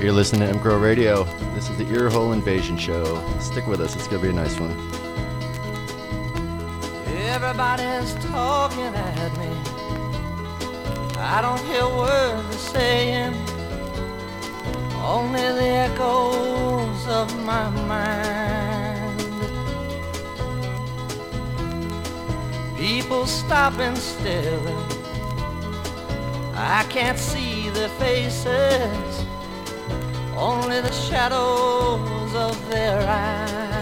You're listening to MCrow Radio. This is the Earhole Invasion Show. Stick with us, it's gonna be a nice one. Everybody's talking at me. I don't hear words they're saying, only the echoes of my mind. People stopping still. I can't see their faces only the shadows of their eyes.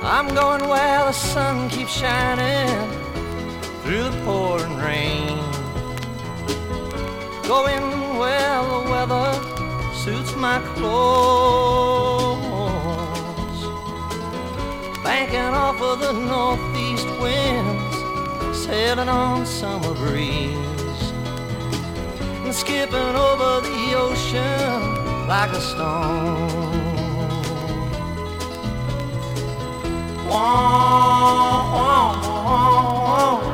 I'm going where the sun keeps shining through the pouring rain. Going where the weather suits my clothes. Banking off of the northeast winds, sailing on summer breeze skipping over the ocean like a stone. Wah, wah, wah,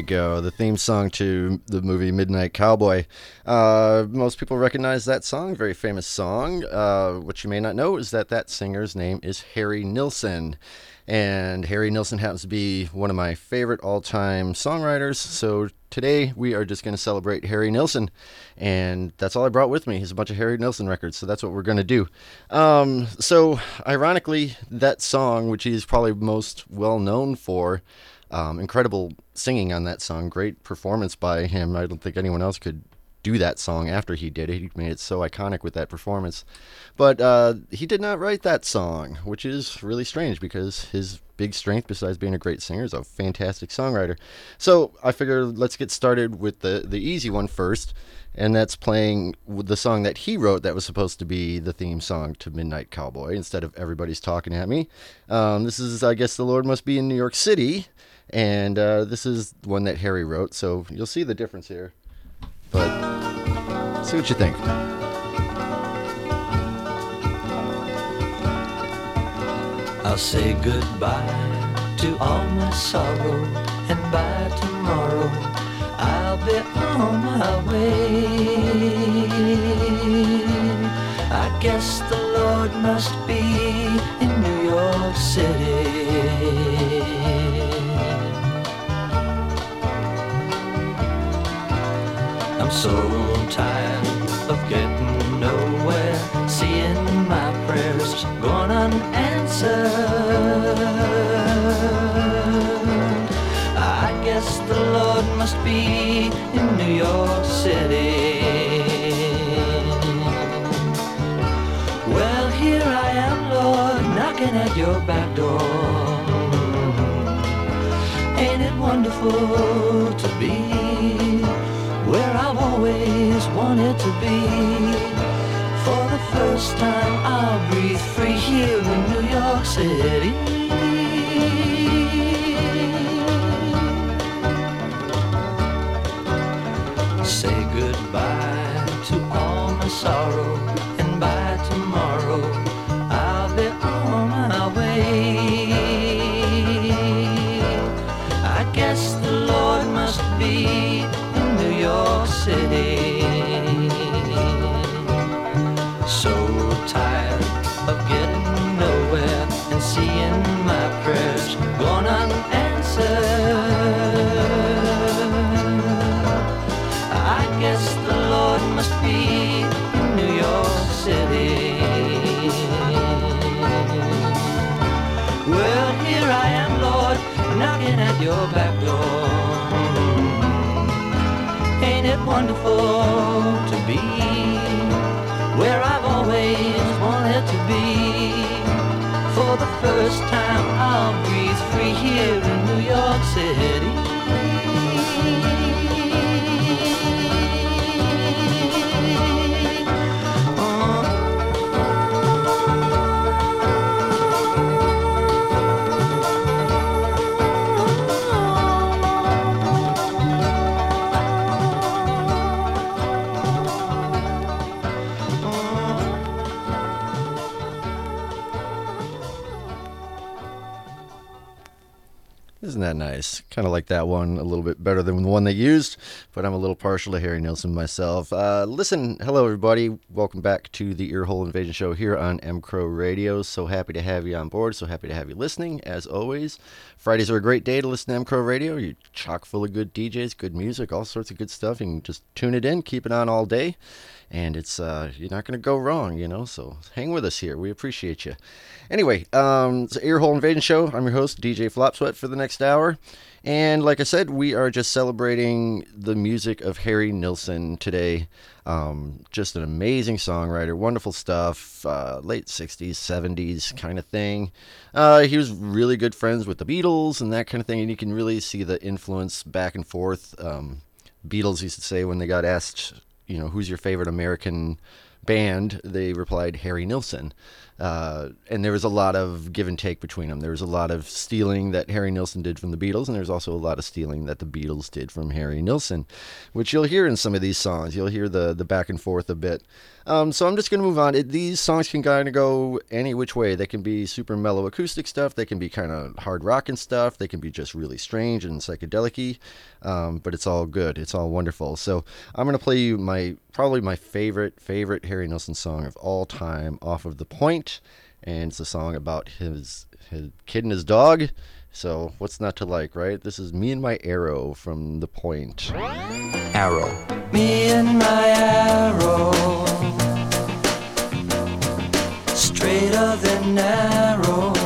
You go, the theme song to the movie Midnight Cowboy. Uh, most people recognize that song, very famous song. Uh, what you may not know is that that singer's name is Harry Nilsson. And Harry Nilsson happens to be one of my favorite all time songwriters. So today we are just going to celebrate Harry Nilsson. And that's all I brought with me is a bunch of Harry Nilsson records. So that's what we're going to do. Um, so, ironically, that song, which he's probably most well known for, um, incredible singing on that song. Great performance by him. I don't think anyone else could do that song after he did it. He made it so iconic with that performance. But uh, he did not write that song, which is really strange because his big strength, besides being a great singer, is a fantastic songwriter. So I figure let's get started with the, the easy one first, and that's playing the song that he wrote that was supposed to be the theme song to Midnight Cowboy instead of Everybody's Talking at Me. Um, this is, I guess, The Lord Must Be in New York City and uh, this is one that Harry wrote, so you'll see the difference here. But see what you think. I'll say goodbye to all my sorrow, and by tomorrow I'll be on my way. I guess the Lord must be in New York City. So tired of getting nowhere, seeing my prayers gone unanswered. I guess the Lord must be in New York City. Well, here I am, Lord, knocking at your back door. Ain't it wonderful to be? Wanted to be. For the first time, I'll breathe free here in New York City. Say goodbye to all my sorrow, your back door. Ain't it wonderful to be where I've always wanted to be? For the first time, I'll breathe free here in New York City. Isn't that nice? Kind of like that one a little bit better than the one they used, but I'm a little partial to Harry Nilsson myself. Uh, listen, hello everybody. Welcome back to the Earhole Invasion Show here on M Crow Radio. So happy to have you on board. So happy to have you listening, as always. Fridays are a great day to listen to M Crow Radio. You're chock full of good DJs, good music, all sorts of good stuff. You can just tune it in, keep it on all day, and it's uh, you're not going to go wrong, you know. So hang with us here. We appreciate you. Anyway, um, it's Earhole Invasion Show. I'm your host, DJ Flopsweat, for the next hour. And like I said, we are just celebrating the music of Harry Nilsson today. Um, just an amazing songwriter, wonderful stuff, uh, late 60s, 70s kind of thing. Uh, he was really good friends with the Beatles and that kind of thing, and you can really see the influence back and forth. Um, Beatles used to say when they got asked, you know, who's your favorite American band, they replied Harry Nilsson. Uh, and there was a lot of give and take between them. There was a lot of stealing that Harry Nilsson did from the Beatles, and there's also a lot of stealing that the Beatles did from Harry Nilsson, which you'll hear in some of these songs. You'll hear the the back and forth a bit. Um, so I'm just going to move on. It, these songs can kind of go any which way. They can be super mellow acoustic stuff. They can be kind of hard rock and stuff. They can be just really strange and psychedelic um, but it's all good. It's all wonderful. So I'm going to play you my probably my favorite favorite Harry Nilsson song of all time off of The Point, and it's a song about his his kid and his dog. So what's not to like, right? This is Me and My Arrow from The Point. Arrow. Me and my arrow, straighter than arrow.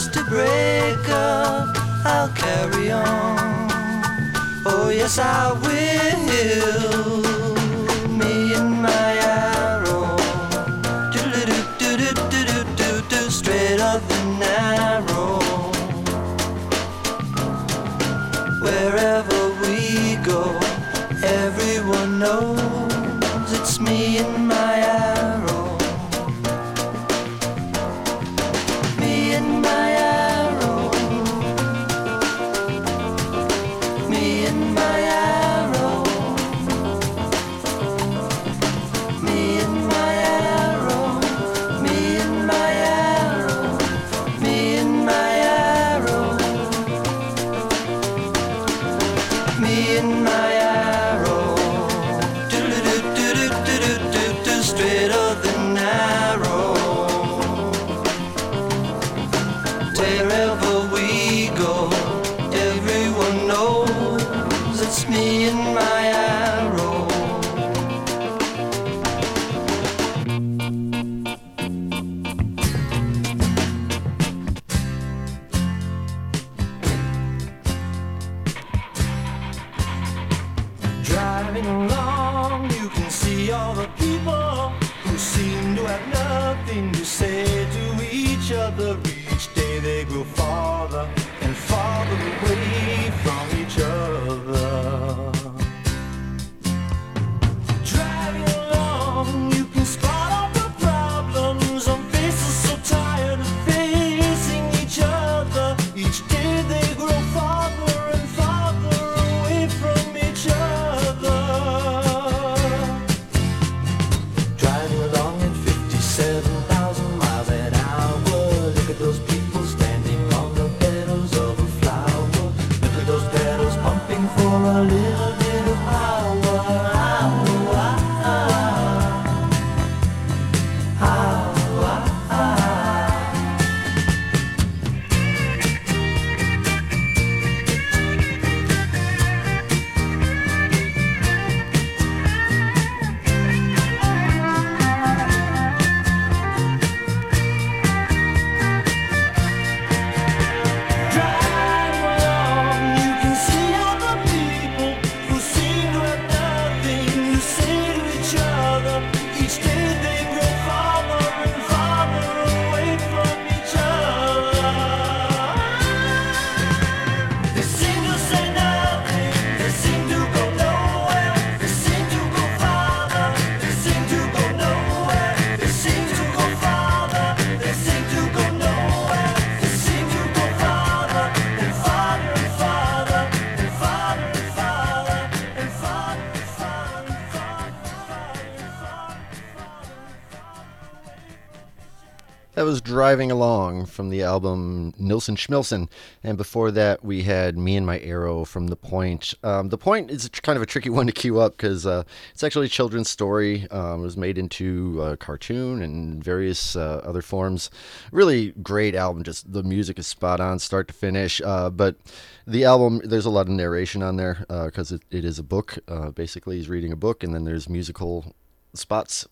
Just to break up, I'll carry on. Oh, yes, I will. Me and my arrow. Do-do-do-do-do-do-do-do, Straight up and narrow. Wherever we go, everyone knows it's me and my arrow. Driving Along from the album Nilsson Schmilsson. And before that, we had Me and My Arrow from The Point. Um, the Point is kind of a tricky one to queue up because uh, it's actually a children's story. Um, it was made into a cartoon and various uh, other forms. Really great album. Just the music is spot on, start to finish. Uh, but the album, there's a lot of narration on there because it, it is a book. Uh, basically, he's reading a book, and then there's musical spots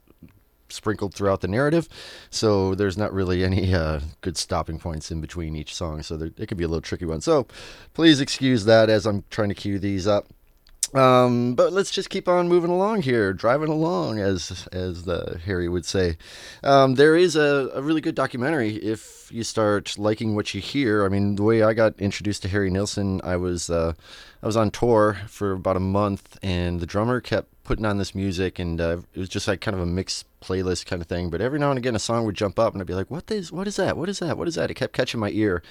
sprinkled throughout the narrative. So there's not really any uh, good stopping points in between each song. So there, it could be a little tricky one. So please excuse that as I'm trying to cue these up. Um, but let's just keep on moving along here, driving along, as as the Harry would say. Um, there is a, a really good documentary if you start liking what you hear. I mean, the way I got introduced to Harry Nilsson, I was uh, I was on tour for about a month, and the drummer kept putting on this music, and uh, it was just like kind of a mixed playlist kind of thing. But every now and again, a song would jump up, and I'd be like, "What is? What is that? What is that? What is that?" It kept catching my ear,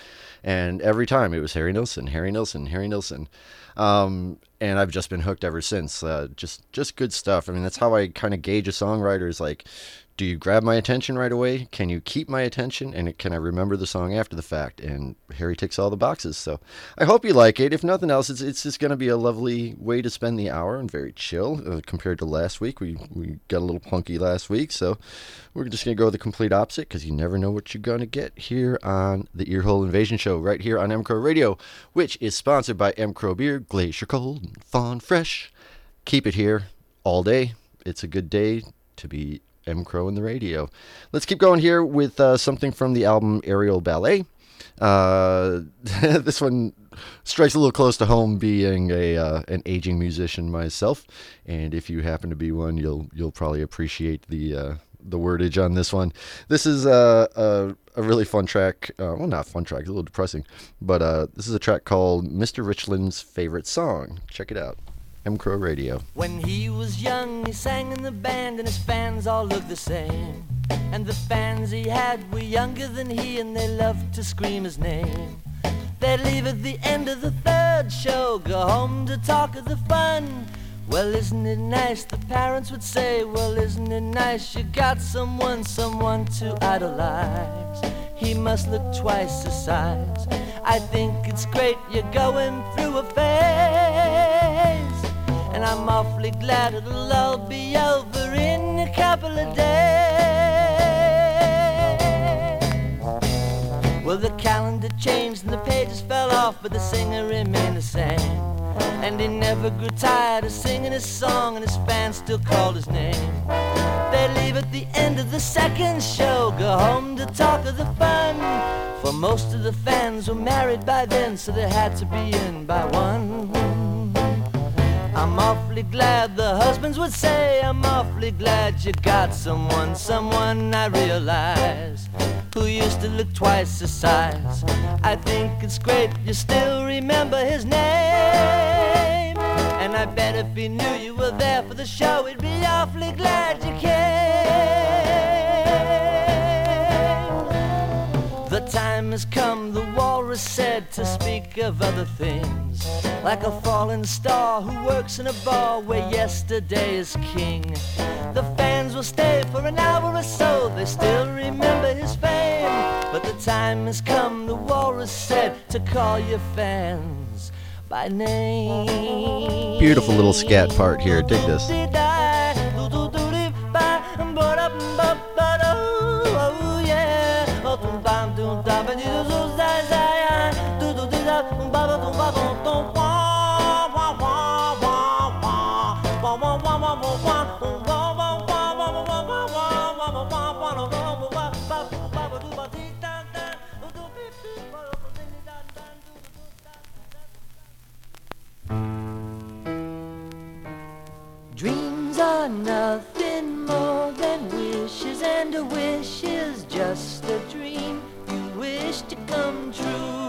and every time it was Harry Nilsson, Harry Nilsson, Harry Nilsson. Um, and I've just been hooked ever since. Uh, just just good stuff. I mean, that's how I kind of gauge a songwriter. Is like, do you grab my attention right away? Can you keep my attention? And can I remember the song after the fact? And Harry ticks all the boxes. So I hope you like it. If nothing else, it's it's just going to be a lovely way to spend the hour and very chill uh, compared to last week. We we got a little punky last week, so we're just going to go the complete opposite because you never know what you're going to get here on the Earhole Invasion Show, right here on M Crow Radio, which is sponsored by M Crow Beer, Glacier Cold, and Fawn Fresh. Keep it here all day. It's a good day to be M Crow in the radio. Let's keep going here with uh, something from the album Aerial Ballet. Uh, this one strikes a little close to home, being a uh, an aging musician myself, and if you happen to be one, you'll you'll probably appreciate the uh, the wordage on this one. This is a a, a really fun track. Uh, well, not fun track, it's a little depressing, but uh, this is a track called Mr. Richland's favorite song. Check it out. M Crow Radio. When he was young, he sang in the band, and his fans all looked the same. And the fans he had were younger than he, and they loved to scream his name. They'd leave at the end of the third show, go home to talk of the fun. Well, isn't it nice? The parents would say, Well, isn't it nice? You got someone, someone to idolize. He must look twice the size. I think it's great you're going through a phase. And I'm awfully glad it'll all be over in a couple of days. Well, the calendar changed and the pages fell off, but the singer remained the same. And he never grew tired of singing his song, and his fans still called his name. They leave at the end of the second show, go home to talk of the fun. For most of the fans were married by then, so they had to be in by one. I'm awfully glad the husbands would say, I'm awfully glad you got someone, someone I realize who used to look twice the size. I think it's great you still remember his name. And I bet if he knew you were there for the show, he'd be awfully glad you came. Has come, the walrus said, to speak of other things. Like a fallen star who works in a bar where yesterday is king. The fans will stay for an hour or so, they still remember his fame. But the time has come, the walrus said, to call your fans by name. Beautiful little scat part here. Dig this. Nothing more than wishes, and a wish is just a dream you wish to come true.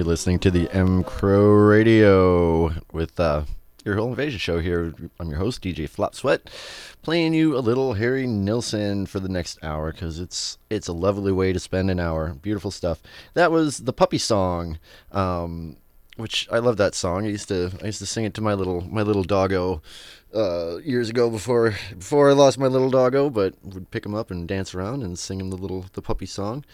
You're listening to the M Crow Radio with uh, Earhole Invasion show here. I'm your host, DJ Flop Sweat, playing you a little Harry Nilsson for the next hour because it's it's a lovely way to spend an hour. Beautiful stuff. That was the puppy song, um, which I love that song. I used to I used to sing it to my little my little doggo uh, years ago before before I lost my little doggo, but would pick him up and dance around and sing him the little the puppy song,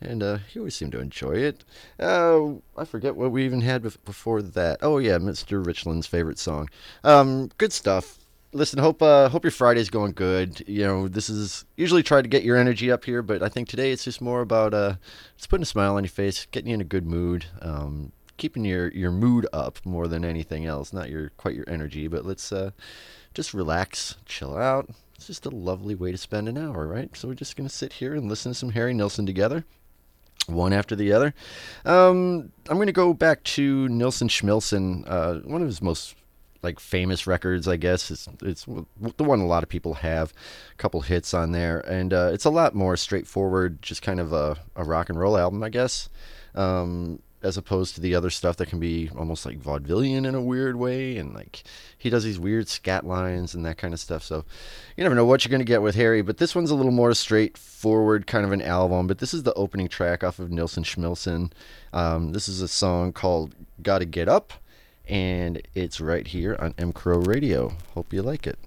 and uh, he always seemed to enjoy it. Uh, I forget what we even had before that. Oh yeah, Mr. Richland's favorite song. Um, good stuff. Listen, hope uh, hope your Friday's going good. You know, this is usually try to get your energy up here, but I think today it's just more about uh, just putting a smile on your face, getting you in a good mood. Um, keeping your your mood up more than anything else not your quite your energy but let's uh just relax chill out it's just a lovely way to spend an hour right so we're just to sit here and listen to some harry nilsson together one after the other um i'm going to go back to nilsson schmilsson uh one of his most like famous records, I guess. It's it's the one a lot of people have. A couple hits on there, and uh, it's a lot more straightforward, just kind of a, a rock and roll album, I guess. Um, as opposed to the other stuff that can be almost like vaudevillian in a weird way and like he does these weird scat lines and that kind of stuff. So you never know what you're going to get with harry but this one's a little more straightforward kind of an album but this is the opening track off of nilsson schmilsson um, this is a song called gotta get up and it's right here on m crow radio. Hope you like it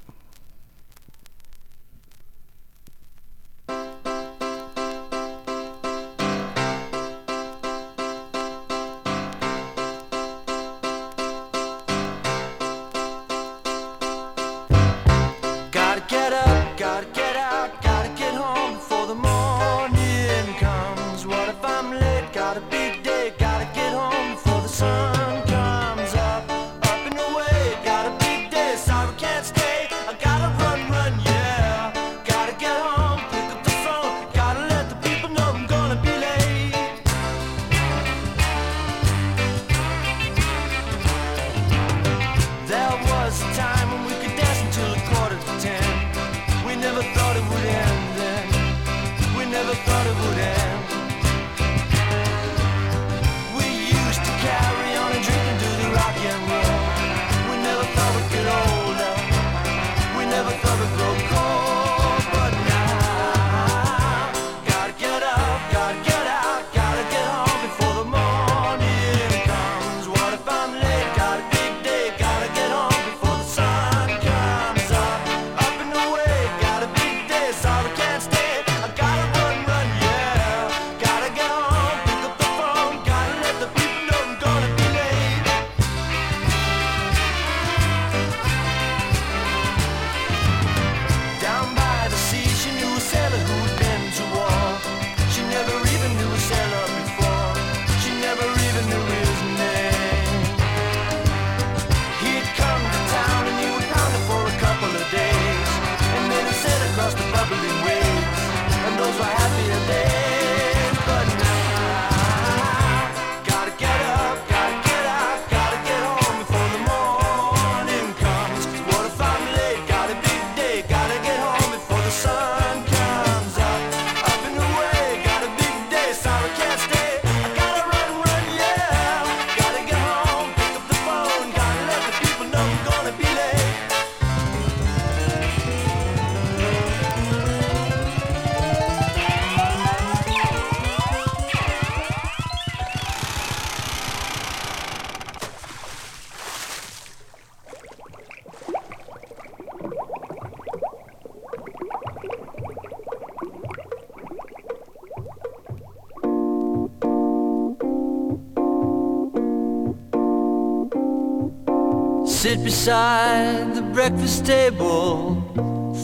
breakfast table,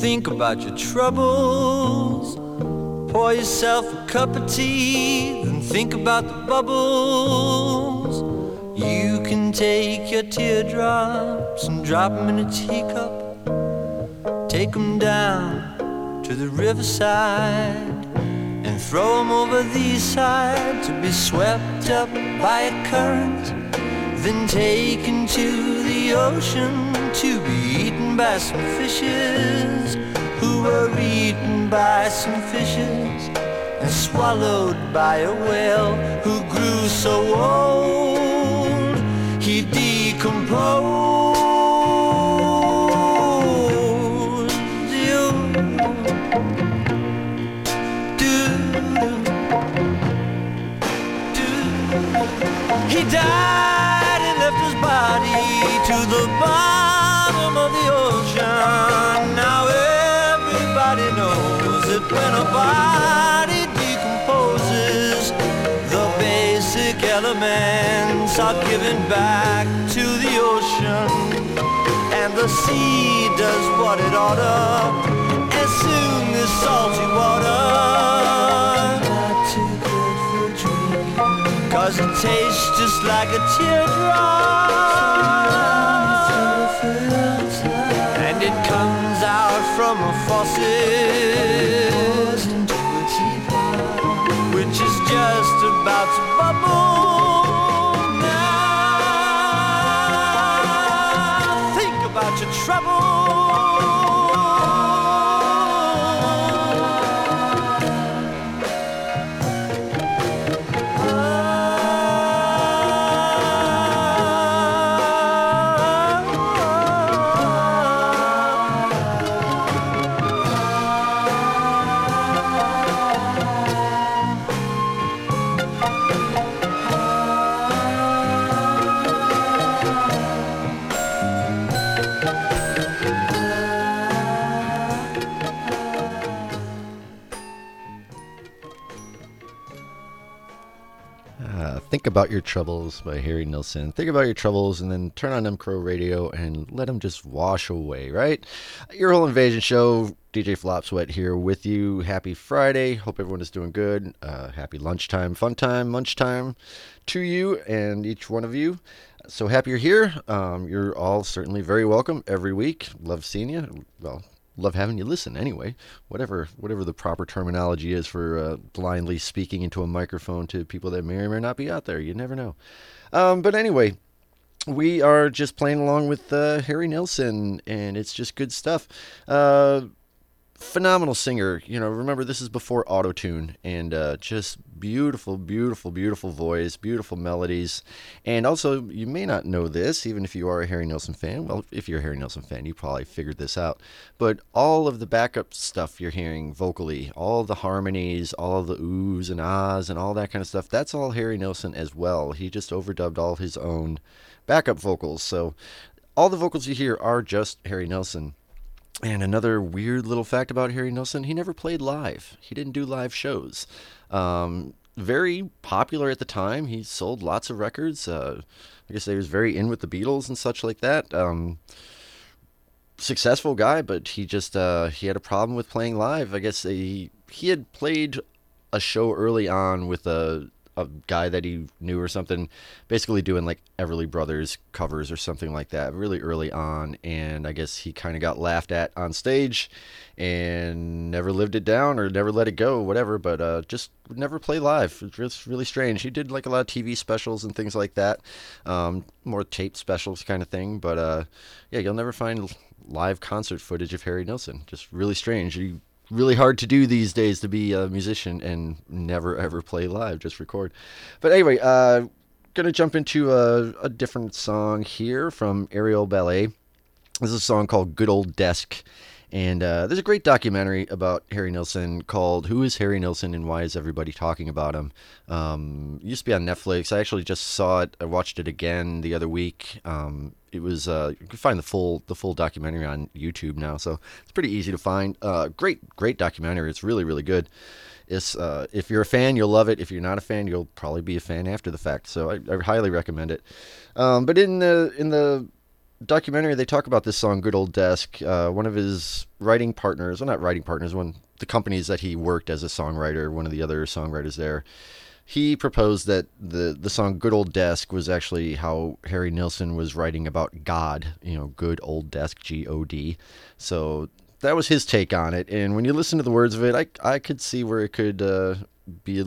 think about your troubles. Pour yourself a cup of tea, then think about the bubbles. You can take your teardrops and drop them in a teacup. Take them down to the riverside and throw them over the side to be swept up by a current, then taken to the ocean to be eaten by some fishes who were eaten by some fishes and swallowed by a whale who grew so old he decomposed. Are given back to the ocean. And the sea does what it oughta, and soon the salty water. Cause it tastes just like a teardrop And it comes out from a faucet Which is just about to bubble trouble. Think About Your Troubles by Harry Nilsson. Think about your troubles and then turn on M Crow Radio and let them just wash away, right? Earhole Invasion show, DJ Flop Sweat here with you. Happy Friday. Hope everyone is doing good. Uh, happy lunchtime, fun time, lunchtime to you and each one of you. So happy you're here. Um, you're all certainly very welcome every week. Love seeing you. Well, love having you listen anyway. Whatever whatever the proper terminology is for uh, blindly speaking into a microphone to people that may or may not be out there. You never know. Um, but anyway we are just playing along with uh, harry nilsson and it's just good stuff. Uh, phenomenal singer. You know, remember this is before autotune and uh, just beautiful, beautiful, beautiful voice, beautiful melodies. And also, you may not know this, even if you are a Harry Nilsson fan. Well, if you're a Harry Nilsson fan, you probably figured this out. But all of the backup stuff you're hearing vocally, all the harmonies, all the oohs and ahs and all that kind of stuff, that's all Harry Nilsson as well. He just overdubbed all his own backup vocals. So all the vocals you hear are just Harry Nilsson. And another weird little fact about Harry Nilsson, he never played live. He didn't do live shows. Um, very popular at the time. He sold lots of records. Uh, I guess he was very in with the Beatles and such like that. Um, successful guy, but he just uh, he had a problem with playing live. I guess he he had played a show early on with a a guy that he knew or something, basically doing like Everly Brothers covers or something like that really early on. And I guess he kind of got laughed at on stage and never lived it down or never let it go, whatever. But uh, just never play live. It's really strange. He did like a lot of TV specials and things like that, um, more tape specials kind of thing. But uh, yeah, you'll never find live concert footage of Harry Nilsson. Just really strange. You really hard to do these days to be a musician and never ever play live, just record. But anyway, uh, gonna jump into a, a different song here from Aerial Ballet. This is a song called "Good Old Desk." And uh, there's a great documentary about Harry Nilsson called "Who Is Harry Nilsson and Why Is Everybody Talking About Him?" Um, used to be on Netflix. I actually just saw it. I watched it again the other week. Um, it was uh, you can find the full the full documentary on YouTube now, so it's pretty easy to find. Uh, great great documentary. It's really really good. It's uh, if you're a fan, you'll love it. If you're not a fan, you'll probably be a fan after the fact. So I, I highly recommend it. Um, but in the in the documentary, they talk about this song "Good Old Desk." Uh, one of his writing partners, well, not writing partners, one the companies that he worked as a songwriter, one of the other songwriters there he proposed that the the song "Good Old Desk" was actually how Harry Nilsson was writing about God. You know, good old desk, G O D. So that was his take on it. And when you listen to the words of it, I I could see where it could uh, be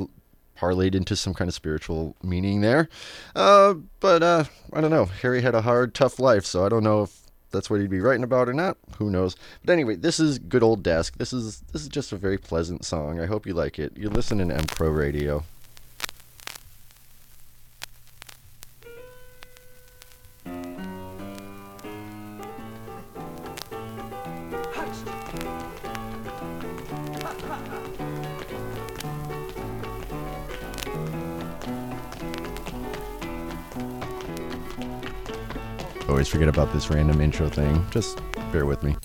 parlayed into some kind of spiritual meaning there. Uh, but uh, I don't know. Harry had a hard, tough life, so I don't know if that's what he'd be writing about or not. Who knows? But anyway, this is good old desk. This is this is just a very pleasant song. I hope you like it. You're listening to M Crow Radio. Always forget about this random intro thing. Just bear with me.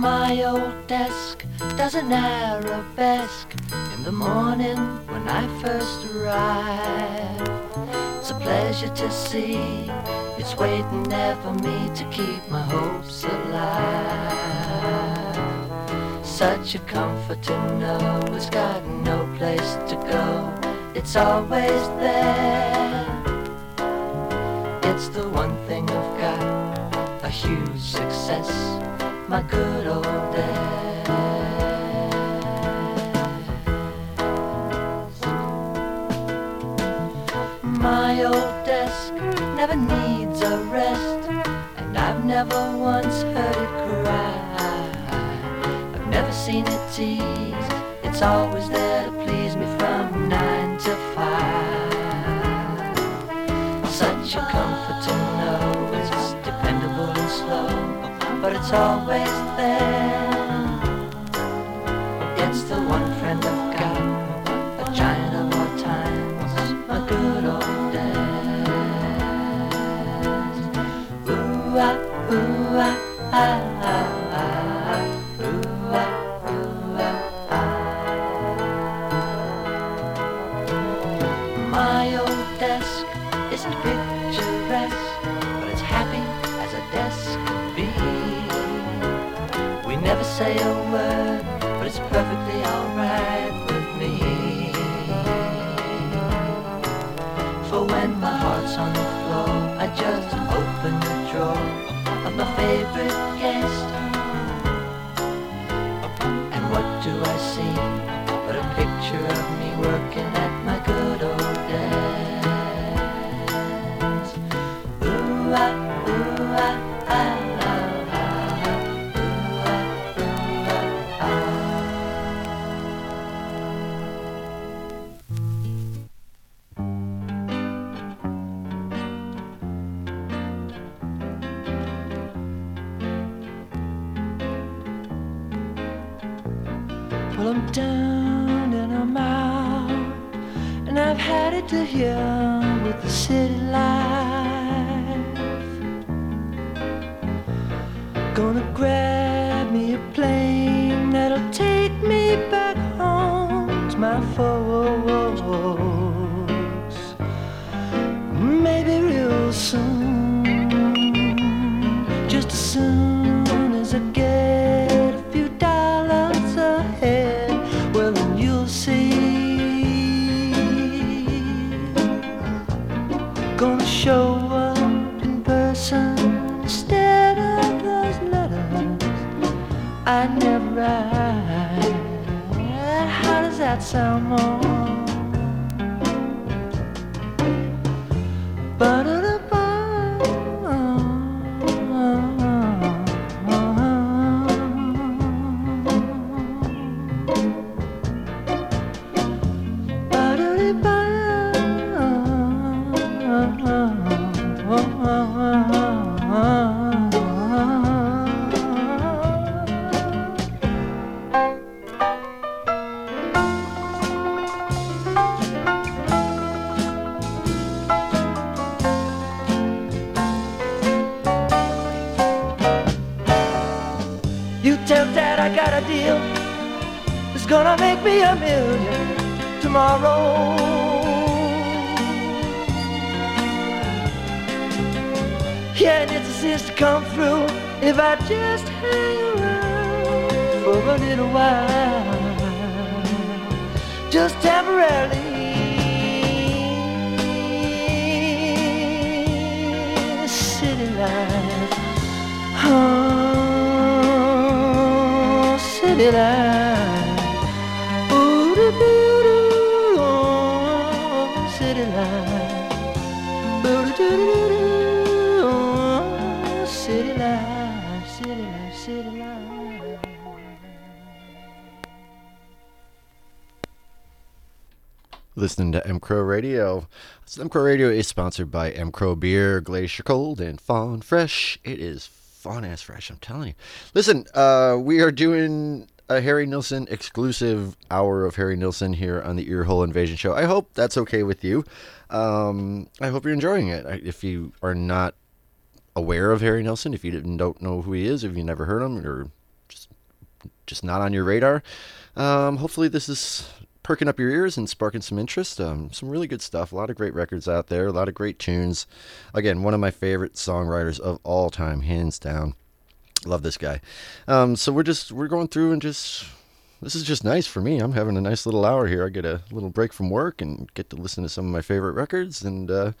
My old desk does an arabesque in the morning when I first arrive. Pleasure to see it's waiting there for me to keep my hopes alive. Such a comfort to know it's got no place to go. It's always there. It's the one thing I've got. A huge success. my good old days. Never needs a rest, and I've never once heard it cry. I've never seen it tease, it's always there to please me from nine to five. Such a comfort to know it's dependable and slow, but it's always there. は。To here tomorrow. Yeah, it's a sense to come through if I just hang around for a little while. Just temporarily. City life. Oh, city life. Listening to M Crow Radio. So M Crow Radio is sponsored by M Crow Beer, Glacier Cold, and Fawn Fresh. It is fun ass fresh, I'm telling you. Listen, uh, we are doing a Harry Nilsson exclusive hour of Harry Nilsson here on the Earhole Invasion Show. I hope that's okay with you. Um, I hope you're enjoying it. If you are not aware of Harry Nilsson, if you didn't, don't know who he is, if you never heard him, or just just not on your radar, um, hopefully this is perking up your ears and sparking some interest. Um, some really good stuff. A lot of great records out there. A lot of great tunes. Again, one of my favorite songwriters of all time, hands down. Love this guy. Um, so we're just we're going through and just this is just nice for me. I'm having a nice little hour here. I get a little break from work and get to listen to some of my favorite records and uh,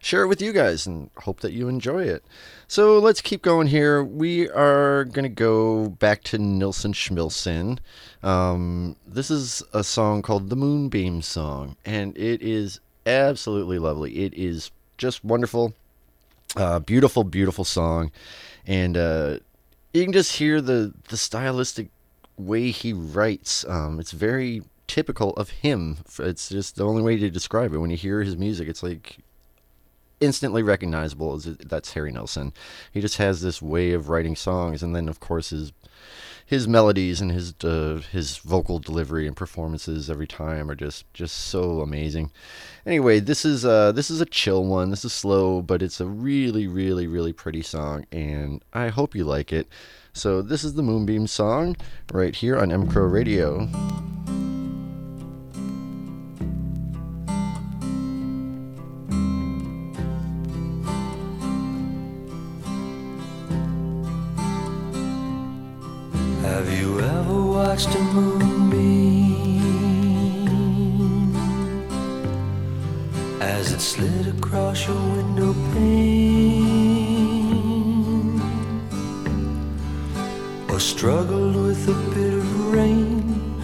share it with you guys and hope that you enjoy it. So let's keep going here. We are going to go back to Nilsson Schmilsson. Um, this is a song called The Moonbeam Song, and it is absolutely lovely. It is just wonderful. Uh, beautiful, beautiful song. And uh, you can just hear the, the stylistic way he writes. Um, it's very typical of him. It's just the only way to describe it. When you hear his music, it's like instantly recognizable as that's Harry Nilsson. He just has this way of writing songs, and then of course his his melodies and his uh, his vocal delivery and performances every time are just just so amazing. Anyway, this is uh this is a chill one. This is slow, but it's a really really really pretty song, and I hope you like it. So this is the Moonbeam song right here on M Crow Radio. Have you ever watched a moonbeam as it slid across your window pane? Or struggled with a bit of rain?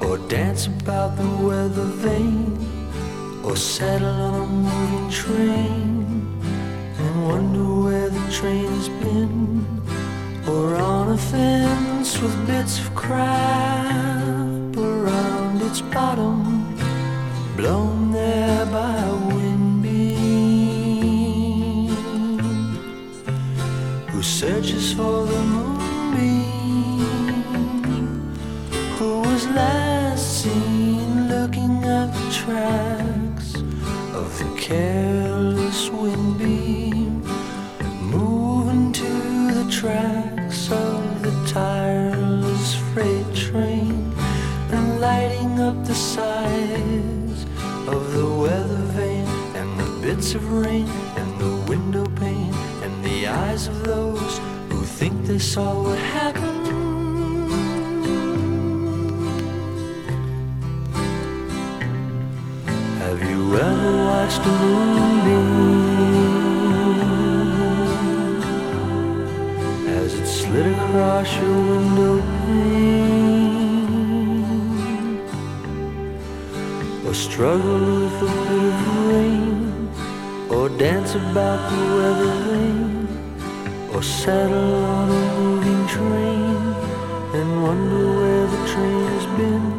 Or dance about the weather vane? Or settle on a moving train and wonder where the train's been? Or on a fence with bits of crap around its bottom, blown there by a windbeam, who searches for the moonbeam, last seen looking at the tracks of the careless windbeam, moving to the tracks of the tireless freight train and lighting up the sides of the weather vane and the bits of rain and the window pane and the eyes of those who think they saw what happened. A moonbeam as it slid across your window pane? Or struggle with a bit of rain? Or dance about the weather vane? Or settle on a moving train and wonder where the train's been?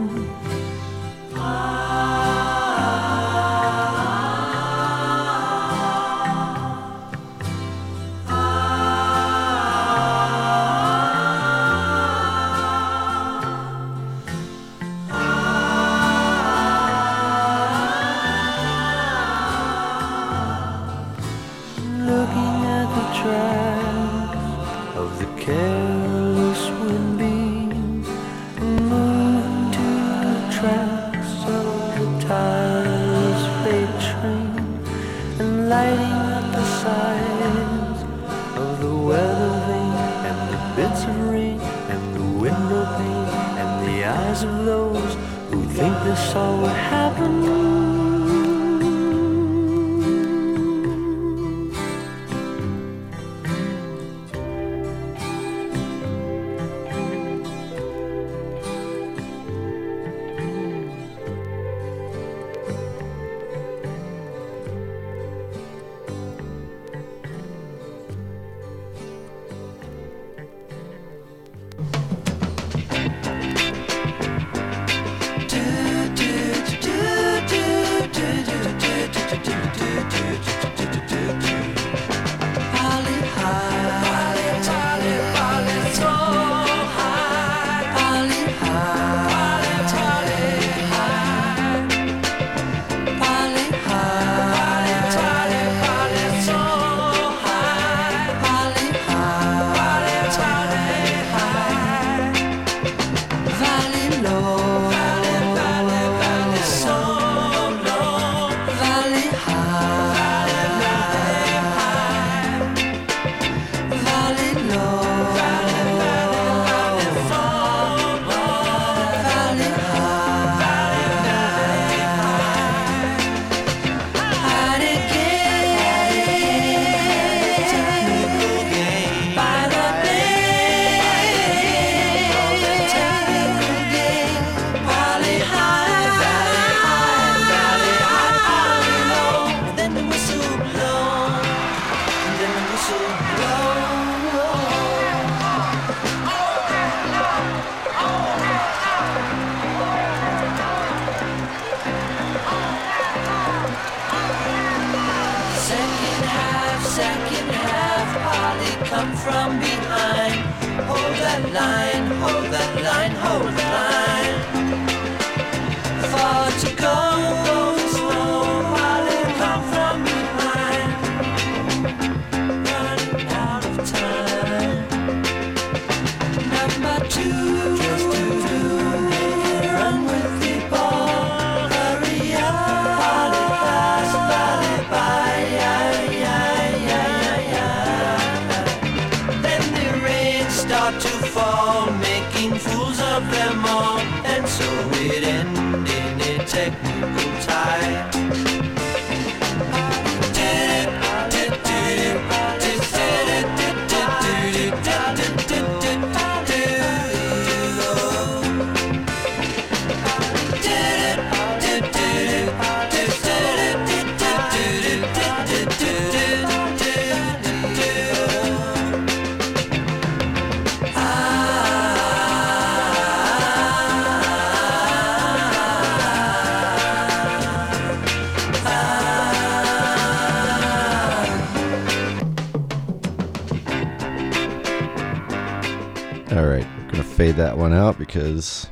Because,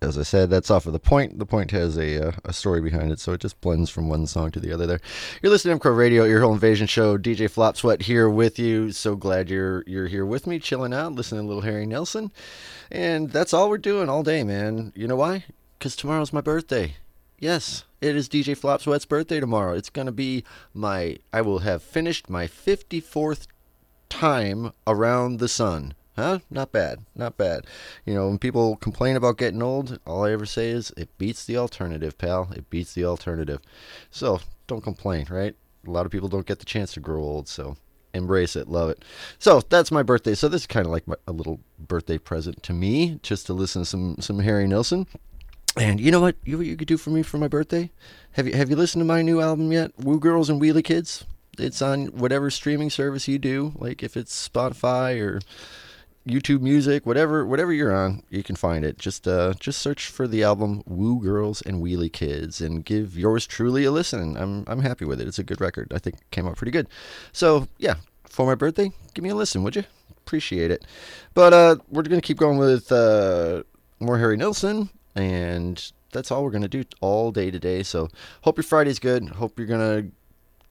as I said, that's off of the point. The point has a uh, a story behind it, so it just blends from one song to the other. There, you're listening to Crow Radio, Earhole Invasion show. DJ Flop Sweat here with you. So glad you're you're here with me, chilling out, listening to little Harry Nilsson, and that's all we're doing all day, man. You know why? Because tomorrow's my birthday. Yes, it is DJ Flop Sweat's birthday tomorrow. It's gonna be my. I will have finished my 54th time around the sun. Huh? Not bad. Not bad. You know, when people complain about getting old, all I ever say is it beats the alternative, pal. It beats the alternative. So don't complain, right? A lot of people don't get the chance to grow old, so embrace it, love it. So that's my birthday. So this is kind of like my, a little birthday present to me, just to listen to some some Harry Nilsson. And you know what? You what you could do for me for my birthday? Have you have you listened to my new album yet? Woo Girls and Wheelie Kids. It's on whatever streaming service you do, like if it's Spotify or YouTube Music, whatever whatever you're on, you can find it. Just uh just search for the album Woo Girls and Wheelie Kids and give yours truly a listen. I'm I'm happy with it. It's a good record. I think came out pretty good. So yeah, for my birthday, give me a listen, would you? Appreciate it. But uh we're gonna keep going with uh more Harry Nilsson and that's all we're gonna do all day today. So hope your Friday's good. Hope you're gonna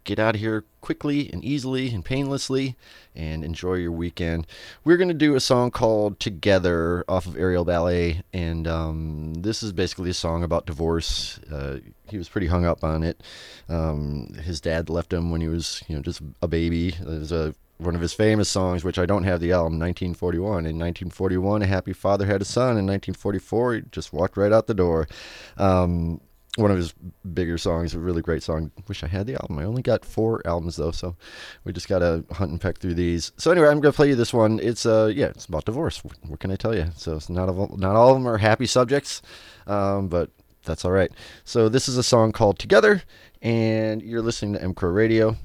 get out of here quickly and easily and painlessly and enjoy your weekend. We're going to do a song called Together off of Aerial Ballet, and um, this is basically a song about divorce. Uh, he was pretty hung up on it. Um, his dad left him when he was, you know, just a baby. There's a one of his famous songs, which I don't have the album, 1941. In 1941, a happy father had a son. In 1944, he just walked right out the door. Um, one of his bigger songs, a really great song. Wish I had the album. I only got four albums though, so we just gotta hunt and peck through these. So anyway, I'm gonna play you this one. It's uh yeah, it's about divorce. What can I tell you? So it's not all, not all of them are happy subjects, um, but that's all right. So this is a song called Together, and you're listening to M Crow Radio.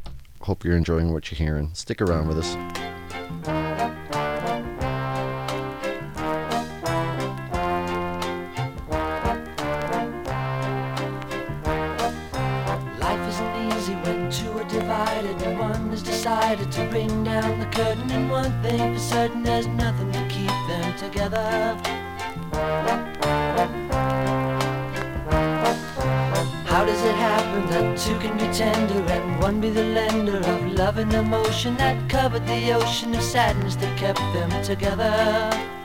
Hope you're enjoying what you're hearing. Stick around with us. Down the curtain. And one thing for certain, there's nothing to keep them together. How does it happen that two can be tender and one be the lender of love and emotion that covered the ocean of sadness that kept them together?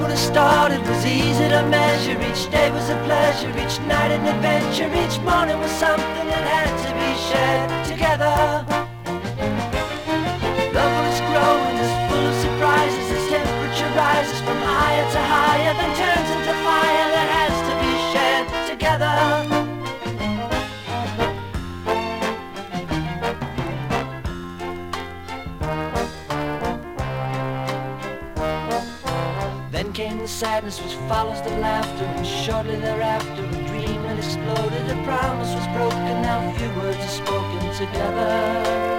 When it started was easy to measure. Each day was a pleasure, each night an adventure. Each morning was something that had to be shared together. Came the sadness which follows the laughter, and shortly thereafter a dream had exploded. A promise was broken, now few words are spoken together.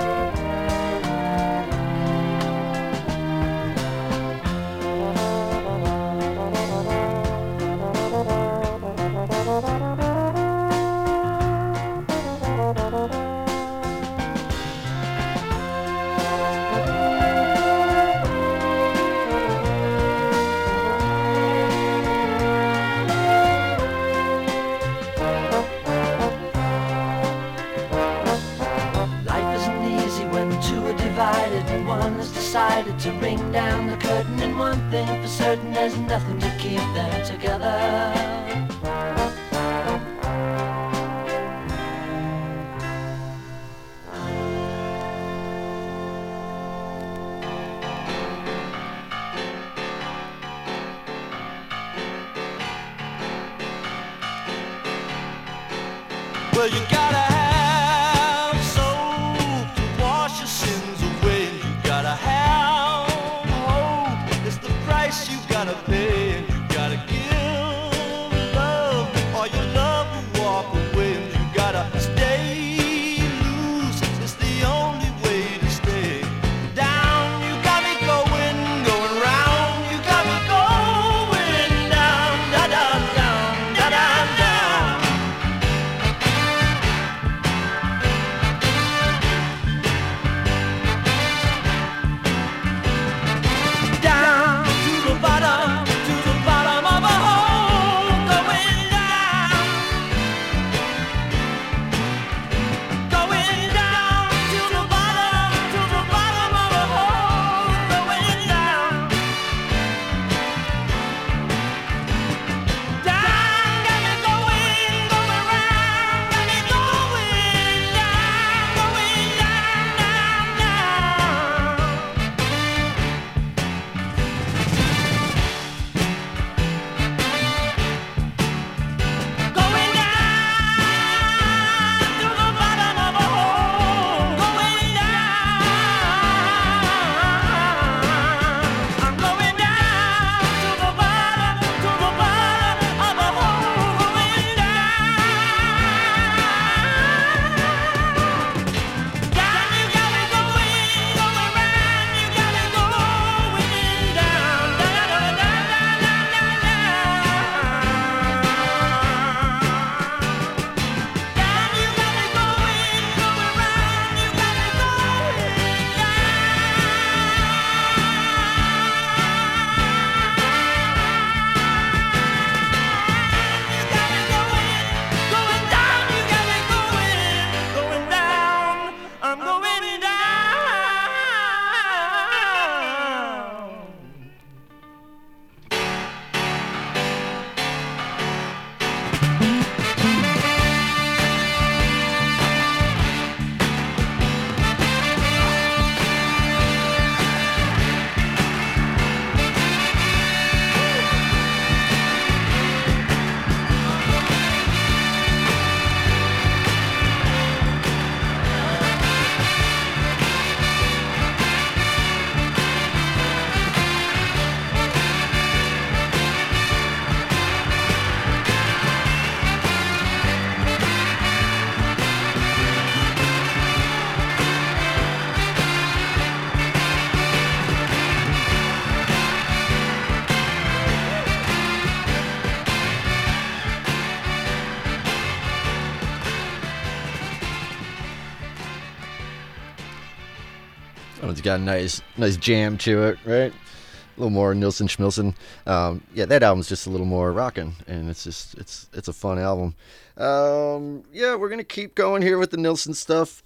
Got a nice, nice jam to it, right? A little more Nilsson Schmilsson. Um, yeah, that album's just a little more rocking, and it's just, it's, it's a fun album. Um, yeah, we're gonna keep going here with the Nilsson stuff.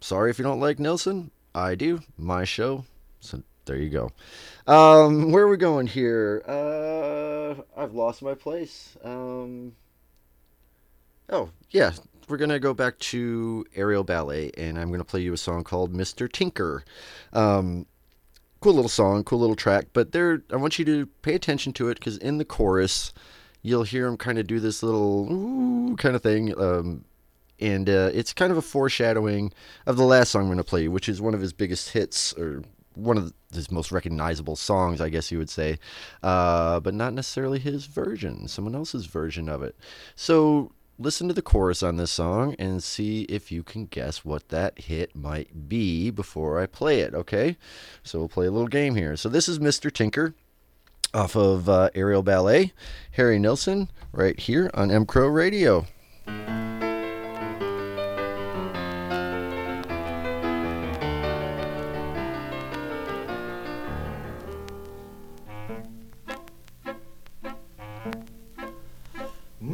Sorry if you don't like Nilsson. I do. My show. So there you go. Um, where are we going here? Uh, I've lost my place. Um, oh yeah, we're gonna go back to Aerial Ballet, and I'm gonna play you a song called "Mr. Tinker." Um, cool little song, cool little track, but there, I want you to pay attention to it because in the chorus, you'll hear him kind of do this little kind of thing. Um, and uh, it's kind of a foreshadowing of the last song I'm going to play, which is one of his biggest hits, or one of his most recognizable songs, I guess you would say, uh, but not necessarily his version, someone else's version of it. So listen to the chorus on this song and see if you can guess what that hit might be before I play it, okay? So we'll play a little game here. So this is Mr. Tinker off of uh, Aerial Ballet, Harry Nilsson, right here on M Crow Radio.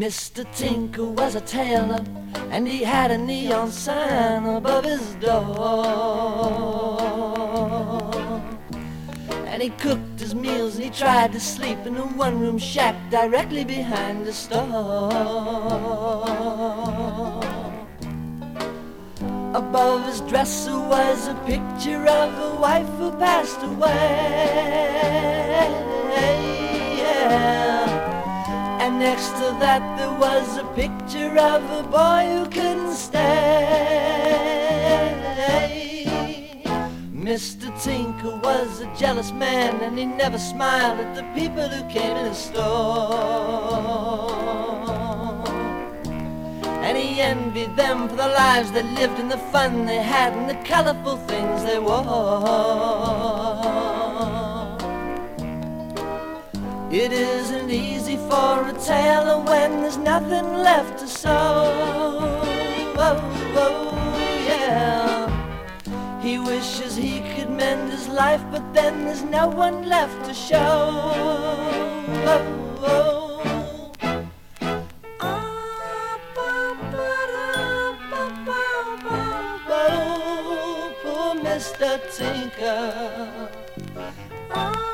Mr. Tinker was a tailor, and he had a neon sign above his door. And he cooked his meals and he tried to sleep in a one-room shack directly behind the store. Above his dresser was a picture of a wife who passed away. Yeah. And next to that there was a picture of a boy who couldn't stay. Mr. Tinker was a jealous man and he never smiled at the people who came in his store. And he envied them for the lives they lived and the fun they had and the colorful things they wore. It isn't easy for a tailor when there's nothing left to sew. Oh, oh, yeah. He wishes he could mend his life, but then there's no one left to show. Oh, oh. Ah, oh, poor Mr. Tinker. Oh,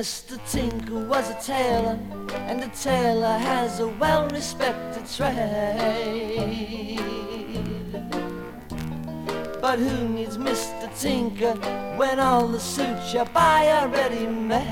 Mr. Tinker was a tailor, and a tailor has a well-respected trade. But who needs Mr. Tinker when all the suits you buy are ready-made?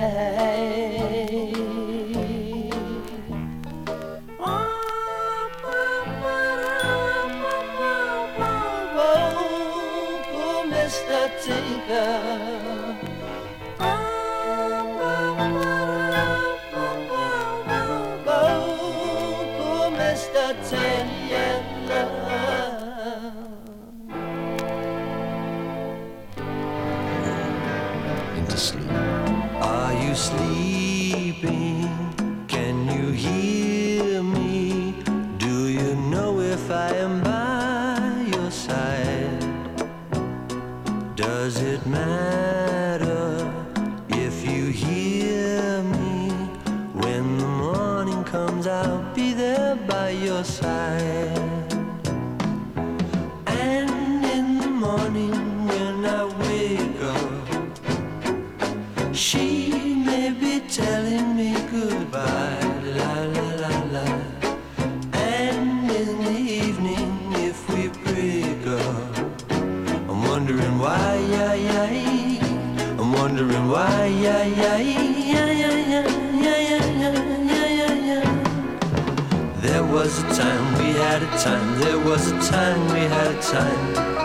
We had a time. There was a time we had a time.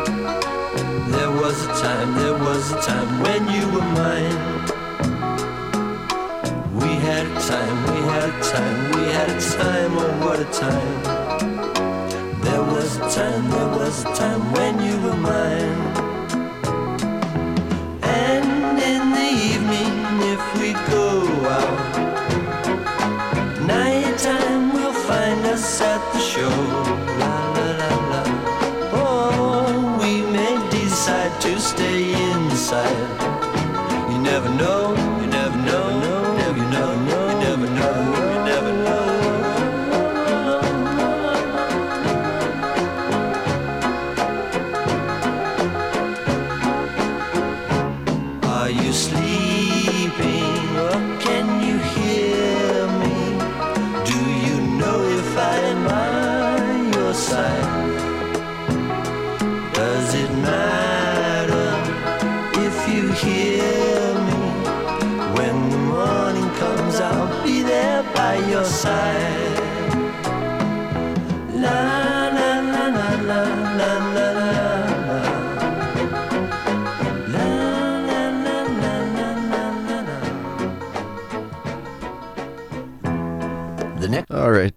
There was a time, there was a time when you were mine. We had a time, we had a time, we had a time, oh what a time. There was a time, there was a time when you were mine. Show.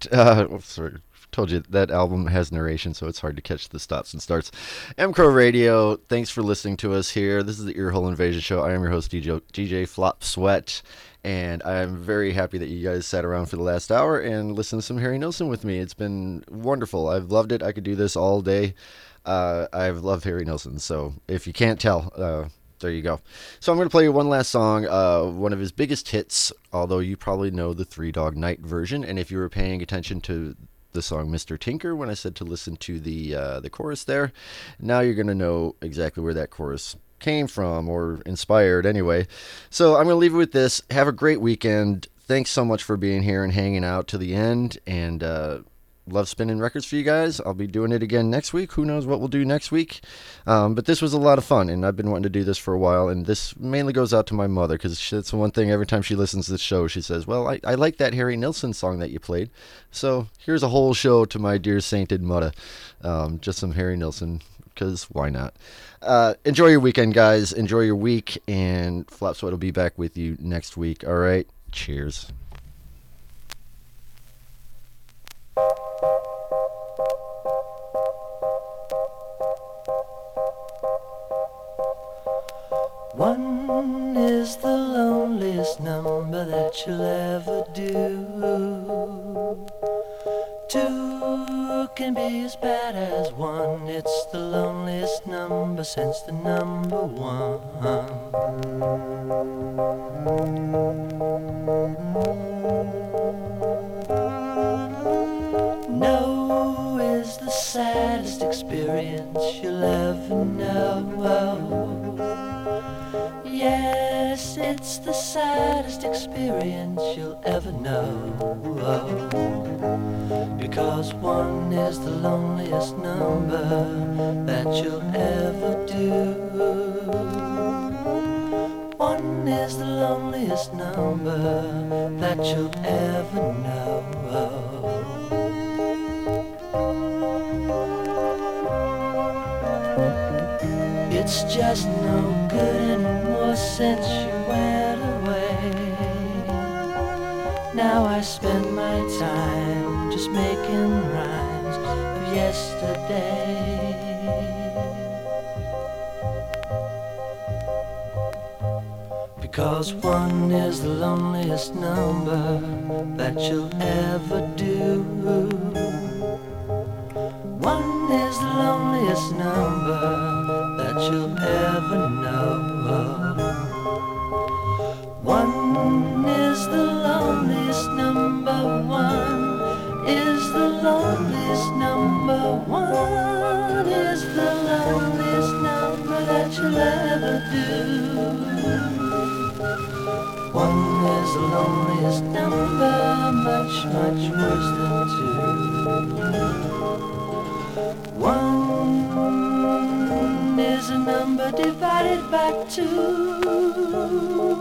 Right. Uh, oh, sorry. Told you that album has narration, so it's hard to catch the stops and starts. M Crow Radio. Thanks for listening to us here. This is the Earhole Invasion Show. I am your host, DJ, DJ Flop Sweat, and I'm very happy that you guys sat around for the last hour and listened to some Harry Nilsson with me. It's been wonderful. I've loved it. I could do this all day. Uh, I've loved Harry Nilsson. So if you can't tell, uh, there you go. So I'm going to play you one last song, uh, one of his biggest hits, although you probably know the Three Dog Night version. And if you were paying attention to the song Mr. Tinker when I said to listen to the uh, the chorus there, now you're going to know exactly where that chorus came from or inspired anyway. So I'm going to leave it with this. Have a great weekend. Thanks so much for being here and hanging out to the end. And, uh, love spinning records for you guys. I'll be doing it again next week. Who knows what we'll do next week? Um, but this was a lot of fun, and I've been wanting to do this for a while. And this mainly goes out to my mother because that's one thing every time she listens to the show, she says, Well, I, I like that Harry Nilsson song that you played. So here's a whole show to my dear sainted mother. Um, just some Harry Nilsson because why not? Uh, enjoy your weekend, guys. Enjoy your week, and Flopsweat will be back with you next week. All right. Cheers. One is the loneliest number that you'll ever do. Two can be as bad as one. It's the loneliest number since the number one. No is the saddest experience you'll ever know. Yes, it's the saddest experience you'll ever know. Because one is the loneliest number that you'll ever do. One is the loneliest number that you'll ever know. It's just no good anymore since you went away. Now I spend my time just making rhymes of yesterday. Because one is the loneliest number that you'll ever do. One is a number that much much more to One is a number divided by two.